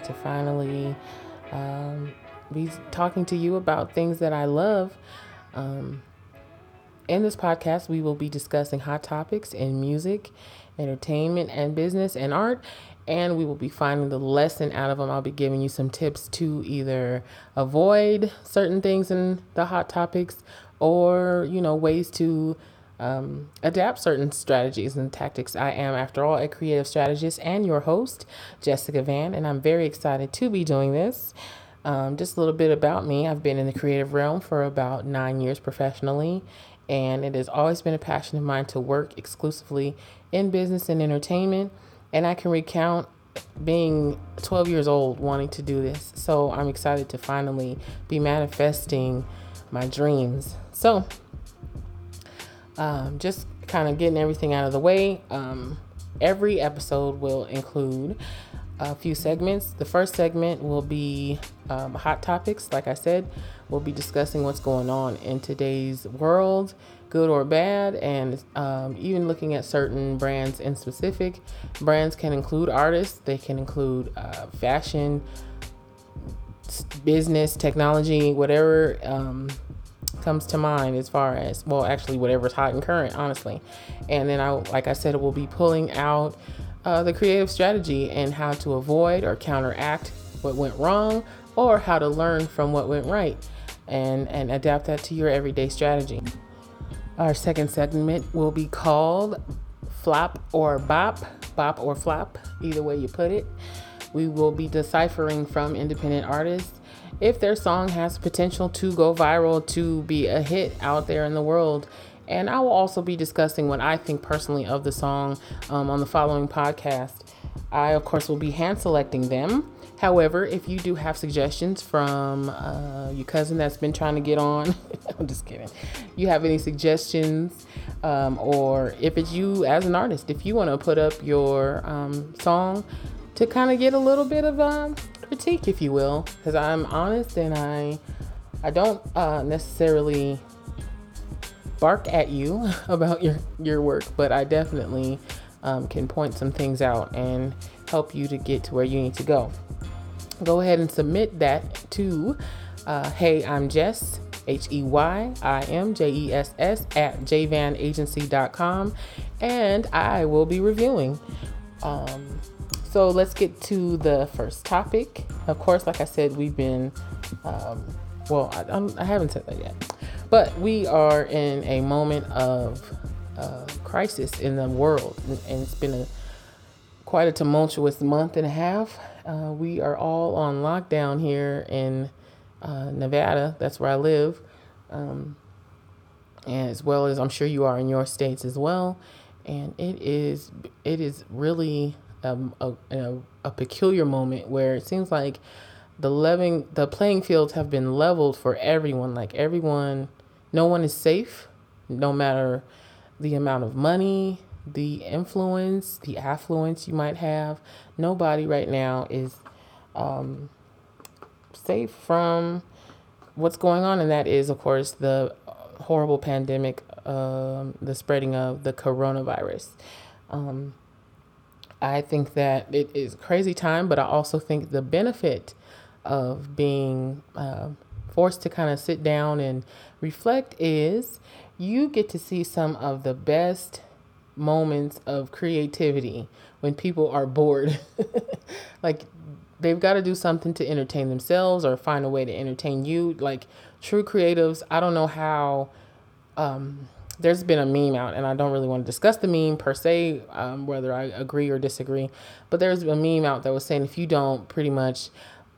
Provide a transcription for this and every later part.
excited to finally um, be talking to you about things that I love. Um, in this podcast, we will be discussing hot topics in music, entertainment, and business and art and we will be finding the lesson out of them. I'll be giving you some tips to either avoid certain things in the hot topics or, you know, ways to um, adapt certain strategies and tactics. I am, after all, a creative strategist and your host, Jessica Van, and I'm very excited to be doing this. Um, just a little bit about me. I've been in the creative realm for about nine years professionally, and it has always been a passion of mine to work exclusively in business and entertainment. And I can recount being 12 years old wanting to do this. So I'm excited to finally be manifesting my dreams. So, um, just kind of getting everything out of the way. Um, every episode will include a few segments. The first segment will be um, hot topics. Like I said, we'll be discussing what's going on in today's world good or bad, and um, even looking at certain brands in specific. Brands can include artists, they can include uh, fashion, business, technology, whatever um, comes to mind as far as, well, actually, whatever's hot and current, honestly. And then, I, like I said, we'll be pulling out uh, the creative strategy and how to avoid or counteract what went wrong or how to learn from what went right and, and adapt that to your everyday strategy. Our second segment will be called Flop or Bop, Bop or Flop, either way you put it. We will be deciphering from independent artists if their song has potential to go viral, to be a hit out there in the world. And I will also be discussing what I think personally of the song um, on the following podcast. I, of course, will be hand selecting them However, if you do have suggestions from uh, your cousin that's been trying to get on, I'm just kidding. You have any suggestions, um, or if it's you as an artist, if you want to put up your um, song to kind of get a little bit of um, critique, if you will, because I'm honest and I I don't uh, necessarily bark at you about your your work, but I definitely um, can point some things out and help you to get to where you need to go go ahead and submit that to uh, Hey, I'm Jess, H E Y I M J E S S, at jvanagency.com, and I will be reviewing. Um, so let's get to the first topic. Of course, like I said, we've been, um, well, I, I, haven't said that yet, but we are in a moment of uh, crisis in the world, and it's been a quite a tumultuous month and a half. Uh, we are all on lockdown here in uh, Nevada. That's where I live. Um, and as well as I'm sure you are in your states as well. And it is it is really um, a, a, a peculiar moment where it seems like the living the playing fields have been leveled for everyone. Like everyone, no one is safe, no matter the amount of money, the influence, the affluence you might have. Nobody right now is um, safe from what's going on, and that is, of course, the horrible pandemic, um, the spreading of the coronavirus. Um, I think that it is crazy time, but I also think the benefit of being uh, forced to kind of sit down and reflect is you get to see some of the best moments of creativity when people are bored. like they've got to do something to entertain themselves or find a way to entertain you. Like true creatives, I don't know how. Um, there's been a meme out, and I don't really want to discuss the meme per se, um, whether I agree or disagree. But there's a meme out that was saying if you don't pretty much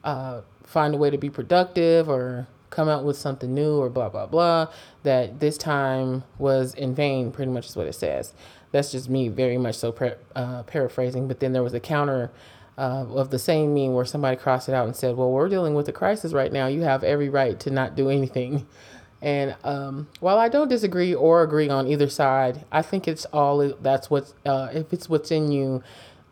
uh, find a way to be productive or come out with something new or blah blah blah, that this time was in vain. Pretty much is what it says. That's just me very much so pre- uh, paraphrasing. But then there was a counter uh, of the same meme where somebody crossed it out and said, Well, we're dealing with a crisis right now. You have every right to not do anything. And um, while I don't disagree or agree on either side, I think it's all that's what's, uh, if it's what's in you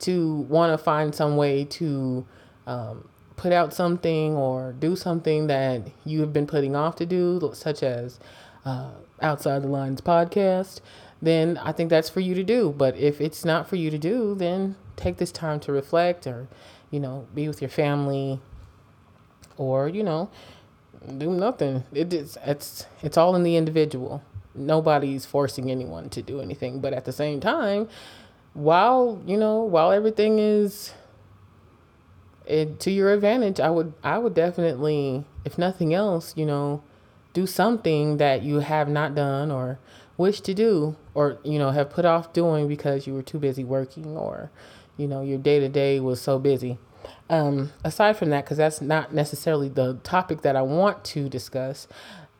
to want to find some way to um, put out something or do something that you have been putting off to do, such as uh, Outside the Lines podcast, then I think that's for you to do. But if it's not for you to do, then take this time to reflect or, you know, be with your family or, you know, do nothing. It is it's it's all in the individual. Nobody's forcing anyone to do anything, but at the same time, while, you know, while everything is it, to your advantage, I would I would definitely, if nothing else, you know, do something that you have not done or wish to do or you know have put off doing because you were too busy working or you know your day to day was so busy. Um, aside from that, because that's not necessarily the topic that I want to discuss,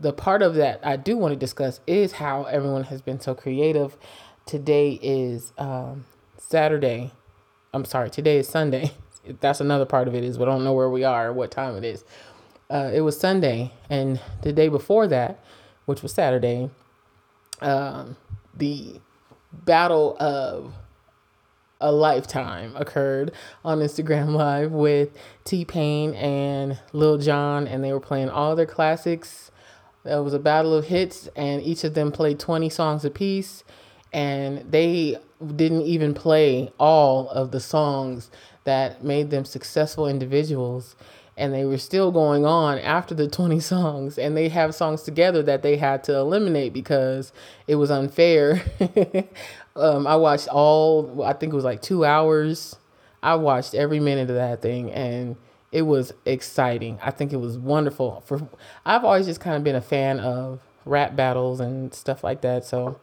the part of that I do want to discuss is how everyone has been so creative. Today is um, Saturday. I'm sorry, today is Sunday. That's another part of it is we don't know where we are or what time it is. Uh, it was Sunday, and the day before that, which was Saturday, um, the battle of a lifetime occurred on Instagram Live with T Pain and Lil Jon, and they were playing all their classics. It was a battle of hits, and each of them played 20 songs apiece. And they didn't even play all of the songs that made them successful individuals. And they were still going on after the 20 songs. And they have songs together that they had to eliminate because it was unfair Um, I watched all. I think it was like two hours. I watched every minute of that thing, and it was exciting. I think it was wonderful. For I've always just kind of been a fan of rap battles and stuff like that. So,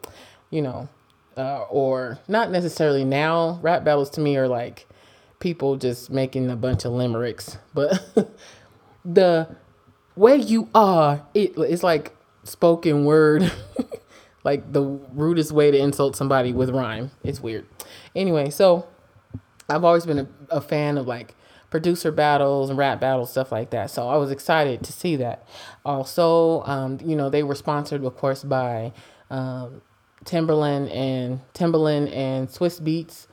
you know, uh, or not necessarily now. Rap battles to me are like people just making a bunch of limericks, but the way you are, it, it's like spoken word. like the rudest way to insult somebody with rhyme. It's weird. Anyway, so I've always been a, a fan of like producer battles and rap battles, stuff like that. So I was excited to see that. Also, um, you know, they were sponsored, of course, by um, Timbaland and Timbaland and Swizz Beatz,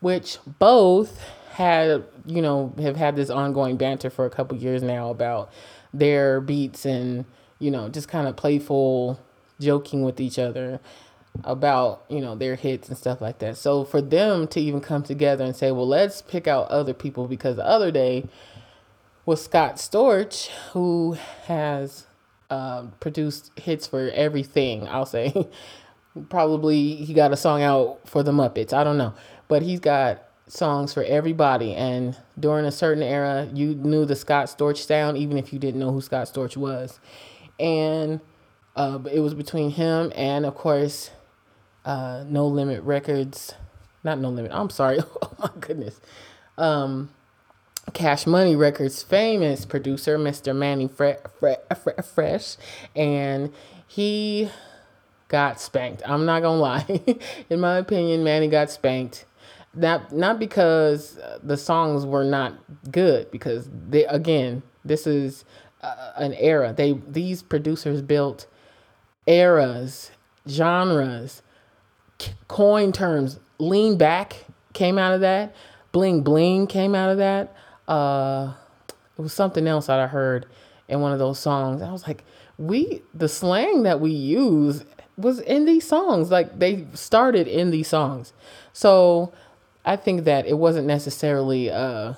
which both had, you know, have had this ongoing banter for a couple years now about their beats and, you know, just kind of playful joking with each other about you know their hits and stuff like that. So for them to even come together and say well let's pick out other people because the other day was scott storch who has um, produced hits for everything i'll say. Probably he got a song out for the muppets i don't know. But he's got songs for everybody and during a certain era you knew the scott storch sound even if you didn't know who scott storch was. And uh, it was between him and, of course, uh, No Limit Records. Not No Limit. I'm sorry. oh my goodness. Um, Cash Money Records famous producer, Mr. Mannie Fre- Fre- Fre- Fresh, and he got spanked. I'm not gonna lie. In my opinion, Mannie got spanked. Not not because the songs were not good, because they again, this is uh, an era. They these producers built eras, genres, coin terms. Lean back came out of that. Bling bling came out of that. Uh, it was something else that I heard in one of those songs. I was like, we the slang that we use was in these songs. Like they started in these songs. So I think that it wasn't necessarily uh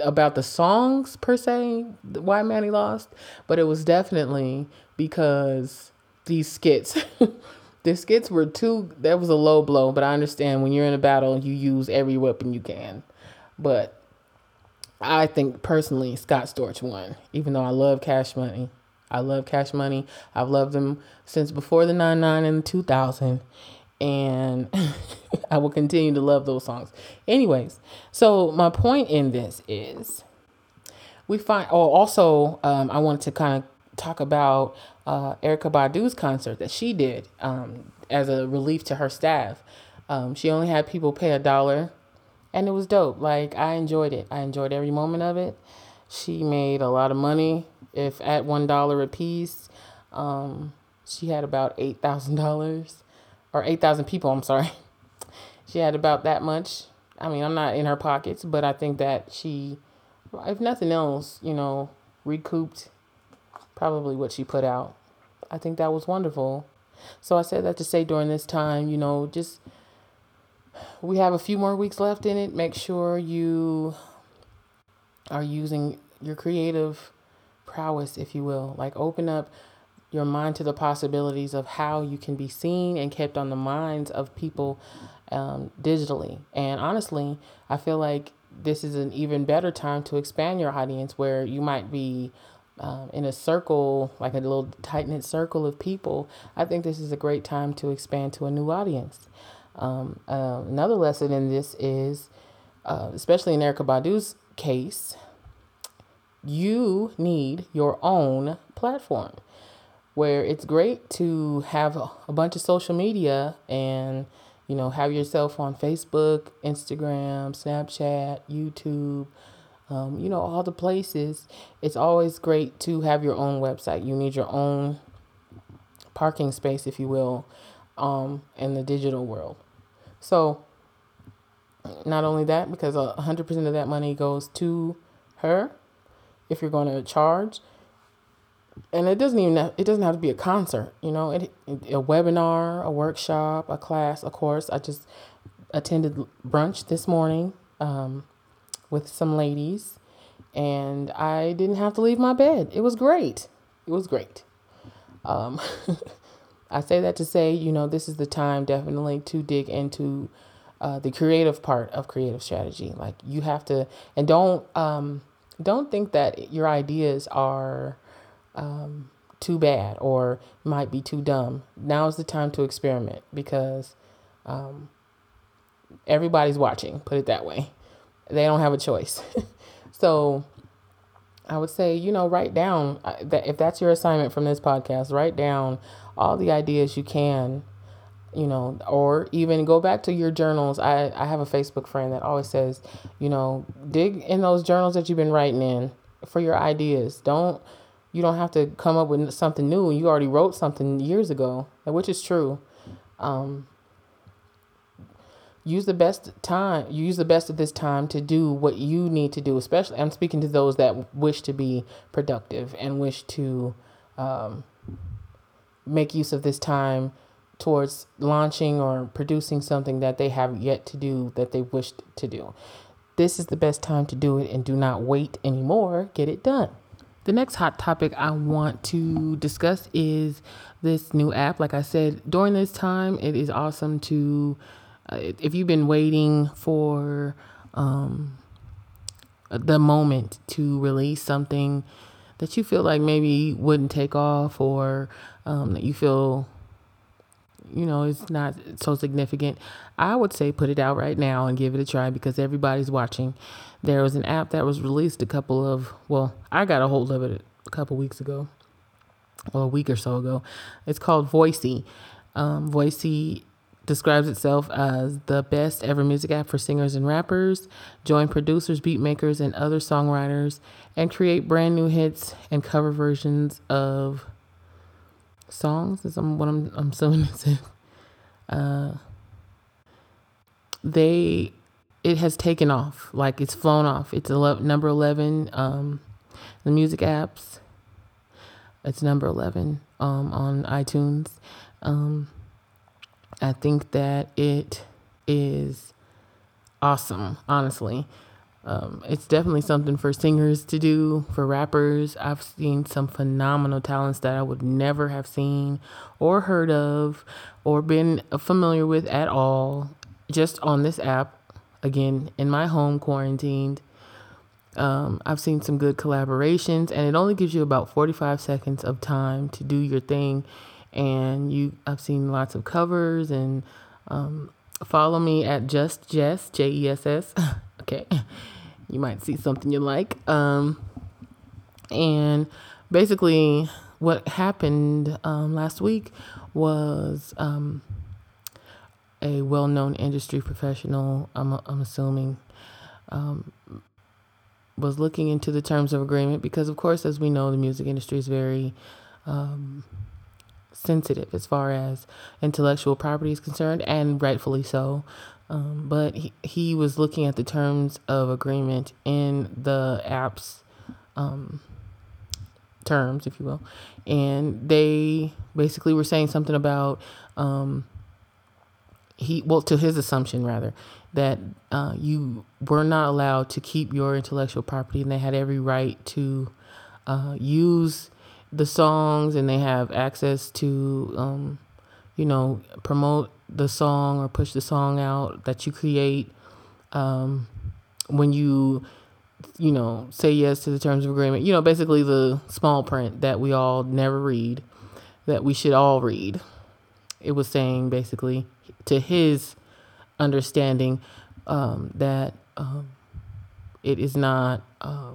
about the songs per se why Mannie lost, but it was definitely because these skits. the skits were too that was a low blow, but I understand when you're in a battle you use every weapon you can. But I think personally Scott Storch won, even though I love Cash Money. I love Cash Money. I've loved them since before the 99 and the 2000 and I will continue to love those songs. Anyways, so my point in this is we find oh also um, I wanted to kind of talk about uh, Erykah Badu's concert that she did um, as a relief to her staff. Um, she only had people pay a dollar, and it was dope. Like I enjoyed it. I enjoyed every moment of it. She made a lot of money. If at one dollar a piece, um, she had about eight thousand dollars, or eight thousand people. I'm sorry. She had about that much. I mean, I'm not in her pockets, but I think that she if nothing else, you know, recouped probably what she put out. I think that was wonderful. So I said that to say during this time, you know, just we have a few more weeks left in it. Make sure you are using your creative prowess, if you will. Like open up your mind to the possibilities of how you can be seen and kept on the minds of people um, digitally. And honestly, I feel like this is an even better time to expand your audience where you might be um, in a circle, like a little tight knit circle of people. I think this is a great time to expand to a new audience. Um, uh, another lesson in this is, uh, especially in Erykah Badu's case, you need your own platform where it's great to have a bunch of social media and you know have yourself on Facebook, Instagram, Snapchat, YouTube, um, you know all the places. It's always great to have your own website. You need your own parking space, if you will, um, in the digital world. So not only that, because hundred percent of that money goes to her if you're going to charge. And it doesn't even have, it doesn't have to be a concert, you know, it, a webinar, a workshop, a class, a course. I just attended brunch this morning um, with some ladies, and I didn't have to leave my bed. It was great. It was great. Um, I say that to say, you know, this is the time definitely to dig into uh, the creative part of creative strategy. Like you have to, and don't um, don't think that your ideas are um, too bad or might be too dumb. Now is the time to experiment because um, everybody's watching, put it that way. They don't have a choice. so I would say, you know, write down uh, that if that's your assignment from this podcast, write down all the ideas you can you know, or even go back to your journals. I, I have a Facebook friend that always says, you know, dig in those journals that you've been writing in for your ideas. Don't, you don't have to come up with something new. You already wrote something years ago, which is true. Um, use the best time, you use the best of this time to do what you need to do, especially, I'm speaking to those that wish to be productive and wish to um, make use of this time towards launching or producing something that they have yet to do that they wished to do. This is the best time to do it and do not wait anymore. Get it done. The next hot topic I want to discuss is this new app. Like I said, during this time, it is awesome to, if you've been waiting for um, the moment to release something that you feel like maybe wouldn't take off or um, that you feel you know, it's not so significant. I would say put it out right now and give it a try because everybody's watching. There was an app that was released a couple of, well, I got a hold of it a couple weeks ago, or a week or so ago. It's called Voisey. Um, Voisey describes itself as the best ever music app for singers and rappers. Join producers, beatmakers, and other songwriters and create brand new hits and cover versions of songs is what I'm I'm assuming it. Uh, they it has taken off like it's flown off. It's 11, number eleven. Um, the music apps. It's number eleven um, on iTunes. Um, I think that it is awesome, honestly. Um, it's definitely something for singers to do, for rappers. I've seen some phenomenal talents that I would never have seen or heard of or been familiar with at all just on this app. Again, in my home quarantined. Um, I've seen some good collaborations, and it only gives you about 45 seconds of time to do your thing. And you, I've seen lots of covers and um, follow me at just Jess J E S S. okay, you might see something you like. Um, and basically, what happened um, last week was um, a well known industry professional, I'm, I'm assuming, um, was looking into the terms of agreement because, of course, as we know, the music industry is very um, sensitive as far as intellectual property is concerned, and rightfully so. Um, but he, he was looking at the terms of agreement in the app's um, terms, if you will, and they basically were saying something about um, he well to his assumption rather that uh, you were not allowed to keep your intellectual property and they had every right to uh, use the songs and they have access to um, you know promote the song or push the song out that you create um, when you you know say yes to the terms of agreement. You know basically the small print that we all never read that we should all read. It was saying basically to his understanding um, that um, it is not uh,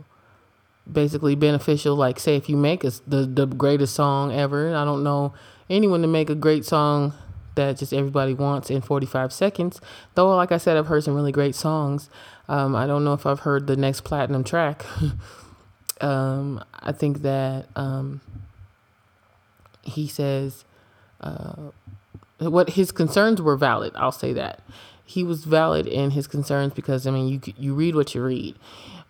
basically beneficial. Like, say, if you make a, the the greatest song ever, I don't know anyone to make a great song that just everybody wants in 45 seconds. Though, like I said, I've heard some really great songs. Um, I don't know if I've heard the next platinum track. um, I think that um, he says uh, what his concerns were valid. I'll say that he was valid in his concerns because I mean you you read what you read,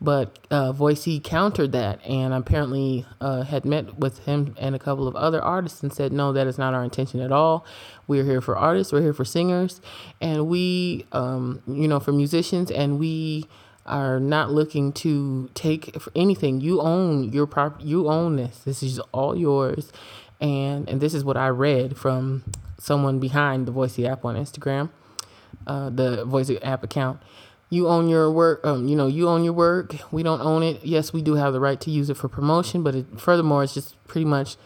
but uh, Voisey countered that and apparently uh, had met with him and a couple of other artists and said no that is not our intention at all. We're here for artists, we're here for singers, and we um, you know for musicians and we are not looking to take anything. You own your prop. You own this. This is all yours, and and this is what I read from someone behind the Voisey app on Instagram uh, the voice app account. You own your work. Um, you know, you own your work. We don't own it. Yes, we do have the right to use it for promotion, but it, furthermore, it's just pretty much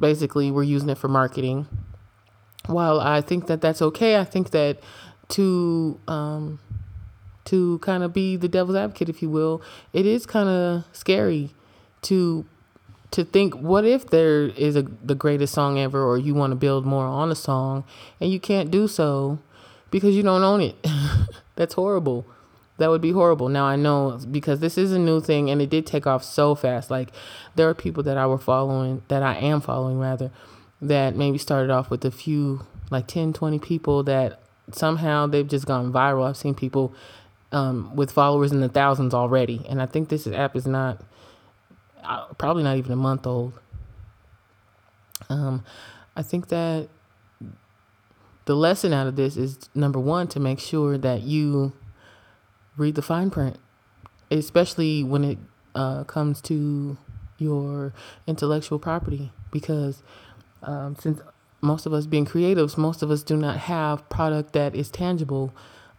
basically we're using it for marketing. While I think that that's okay, I think that to um, to kind of be the devil's advocate, if you will, it is kind of scary to to think what if there is a the greatest song ever or you want to build more on a song and you can't do so because you don't own it. That's horrible. That would be horrible. Now I know because this is a new thing and it did take off so fast. Like there are people that I were following, that I am following rather, that maybe started off with a few, like 10, 20 people that somehow they've just gone viral. I've seen people um, with followers in the thousands already. And I think this app is not, uh, probably not even a month old. Um, I think that the lesson out of this is number one to make sure that you read the fine print, especially when it uh, comes to your intellectual property, because um, since most of us being creatives, most of us do not have product that is tangible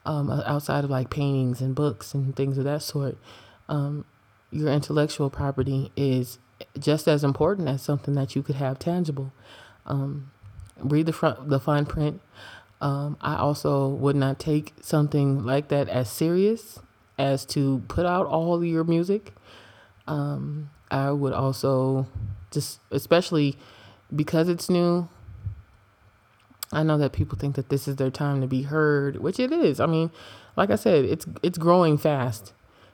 um, outside of like paintings and books and things of that sort. Um, your intellectual property is just as important as something that you could have tangible. Um, read the front, the fine print. Um, I also would not take something like that as serious as to put out all your music. Um, I would also just, especially because it's new. I know that people think that this is their time to be heard, which it is. I mean, like I said, it's it's growing fast.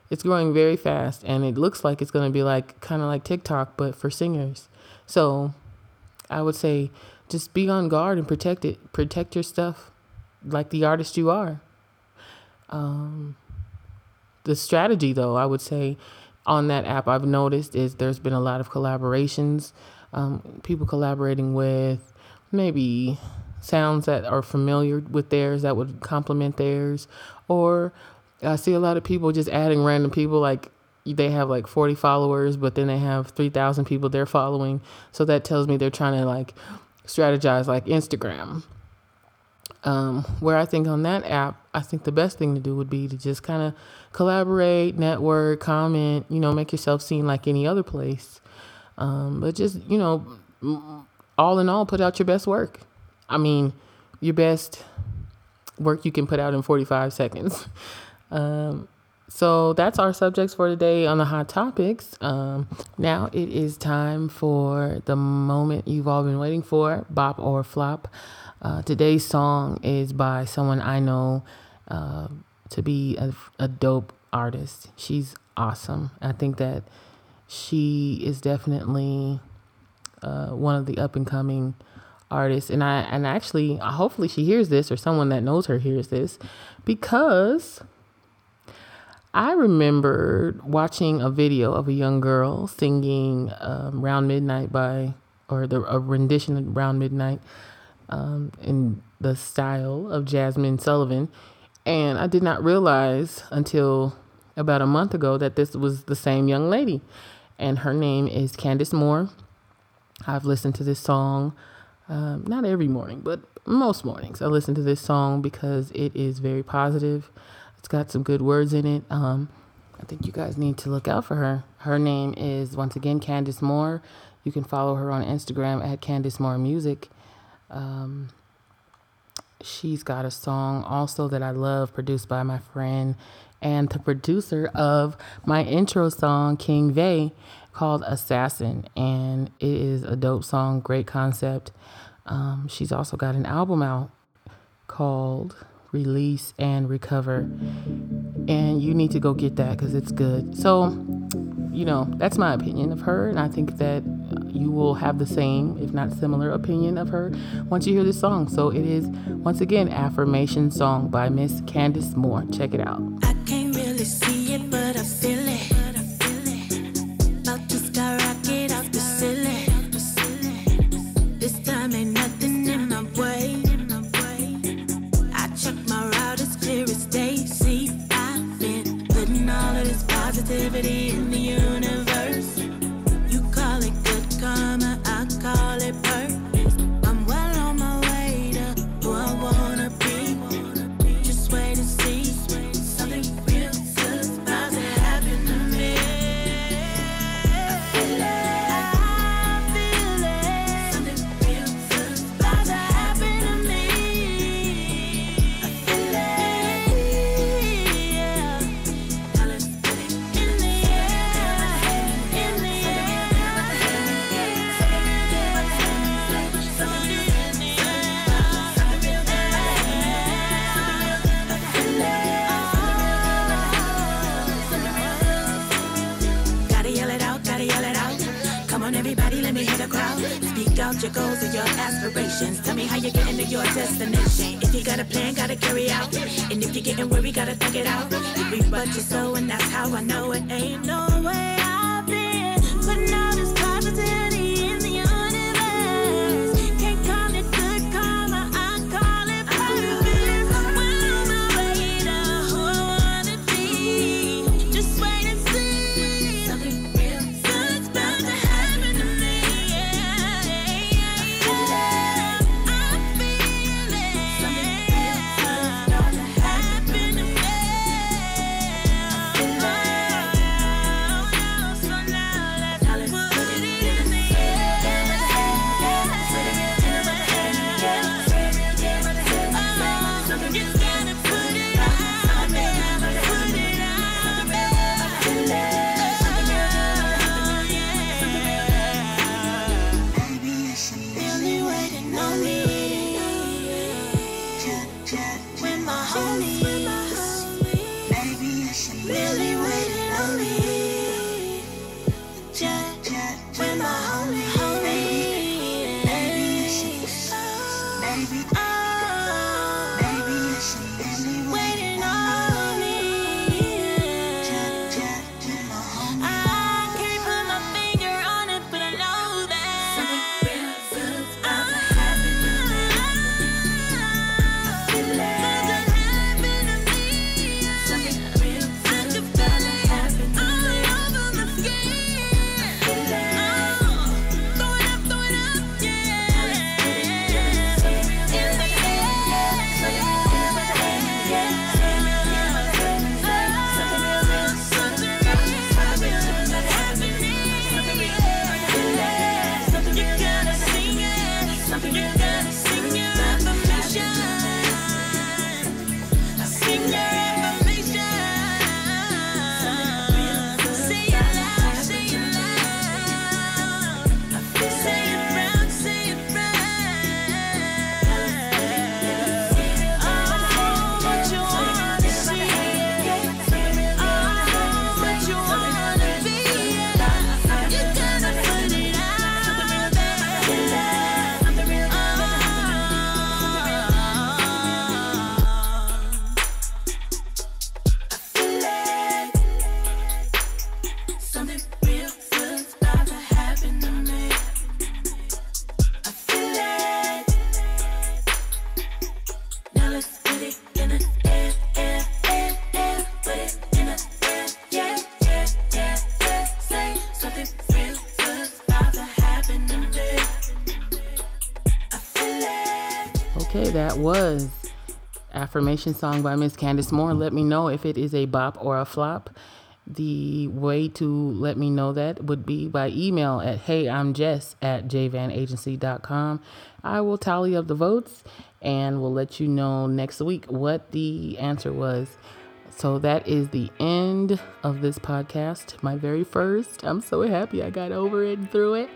It's growing very fast, and it looks like it's going to be like kind of like TikTok, but for singers. So, I would say just be on guard and protect it. Protect your stuff like the artist you are. Um, the strategy, though, I would say on that app, I've noticed is there's been a lot of collaborations, um, people collaborating with maybe sounds that are familiar with theirs that would complement theirs, or I see a lot of people just adding random people like they have like 40 followers, but then they have 3,000 people they're following. So that tells me they're trying to like strategize like Instagram. Um, where I think on that app, I think the best thing to do would be to just kind of collaborate, network, comment, you know, make yourself seen like any other place. Um, but just, you know, all in all, put out your best work. I mean, your best work you can put out in 45 seconds. Um, so that's our subjects for today on the hot topics. Um, now it is time for the moment you've all been waiting for bop or flop. Uh, today's song is by someone I know uh, to be a, a dope artist. She's awesome. I think that she is definitely uh, one of the up and coming artists. and I and actually, hopefully, she hears this or someone that knows her hears this, because I remember watching a video of a young girl singing um, "Round Midnight" by, or the a rendition of "Round Midnight" um, in the style of Jazmine Sullivan, and I did not realize until about a month ago that this was the same young lady, and her name is Candice Moore. I've listened to this song, um, not every morning, but most mornings. I listen to this song because it is very positive it's got some good words in it. Um, I think you guys need to look out for her. Her name is once again Candice Moore. You can follow her on Instagram at Candice Moore Music. Um, she's got a song also that I love, produced by my friend and the producer of my intro song, King Vay, called Assassin. And it is a dope song, great concept. Um, she's also got an album out called release, and recover. And you need to go get that because it's good. So, you know, that's my opinion of her. And I think that you will have the same, if not similar, opinion of her once you hear this song. So it is, once again, Affirmation Song by Miss Candice Moore. Check it out. Tell me how you're getting to your destination. If you got a plan, gotta carry out. And if you're getting worried, gotta think it out. You reap what you sow, and that's how I know it ain't no way was affirmation song by Miss Candice Moore. Let me know if it is a bop or a flop. The way to let me know that would be by email at hey I'm Jess at jvanagency.com. I will tally up the votes and we'll let you know next week what the answer was. So that is the end of this podcast, my very first. I'm so happy I got over it and through it.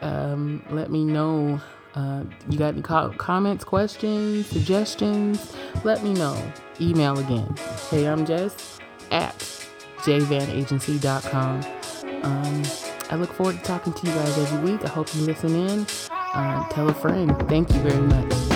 Um, let me know uh, you got any co- comments, questions, suggestions? Let me know. Email again. Hey, I'm Jess at jvanagency.com. Um, I look forward to talking to you guys every week. I hope you listen in. Uh, tell a friend. Thank you very much.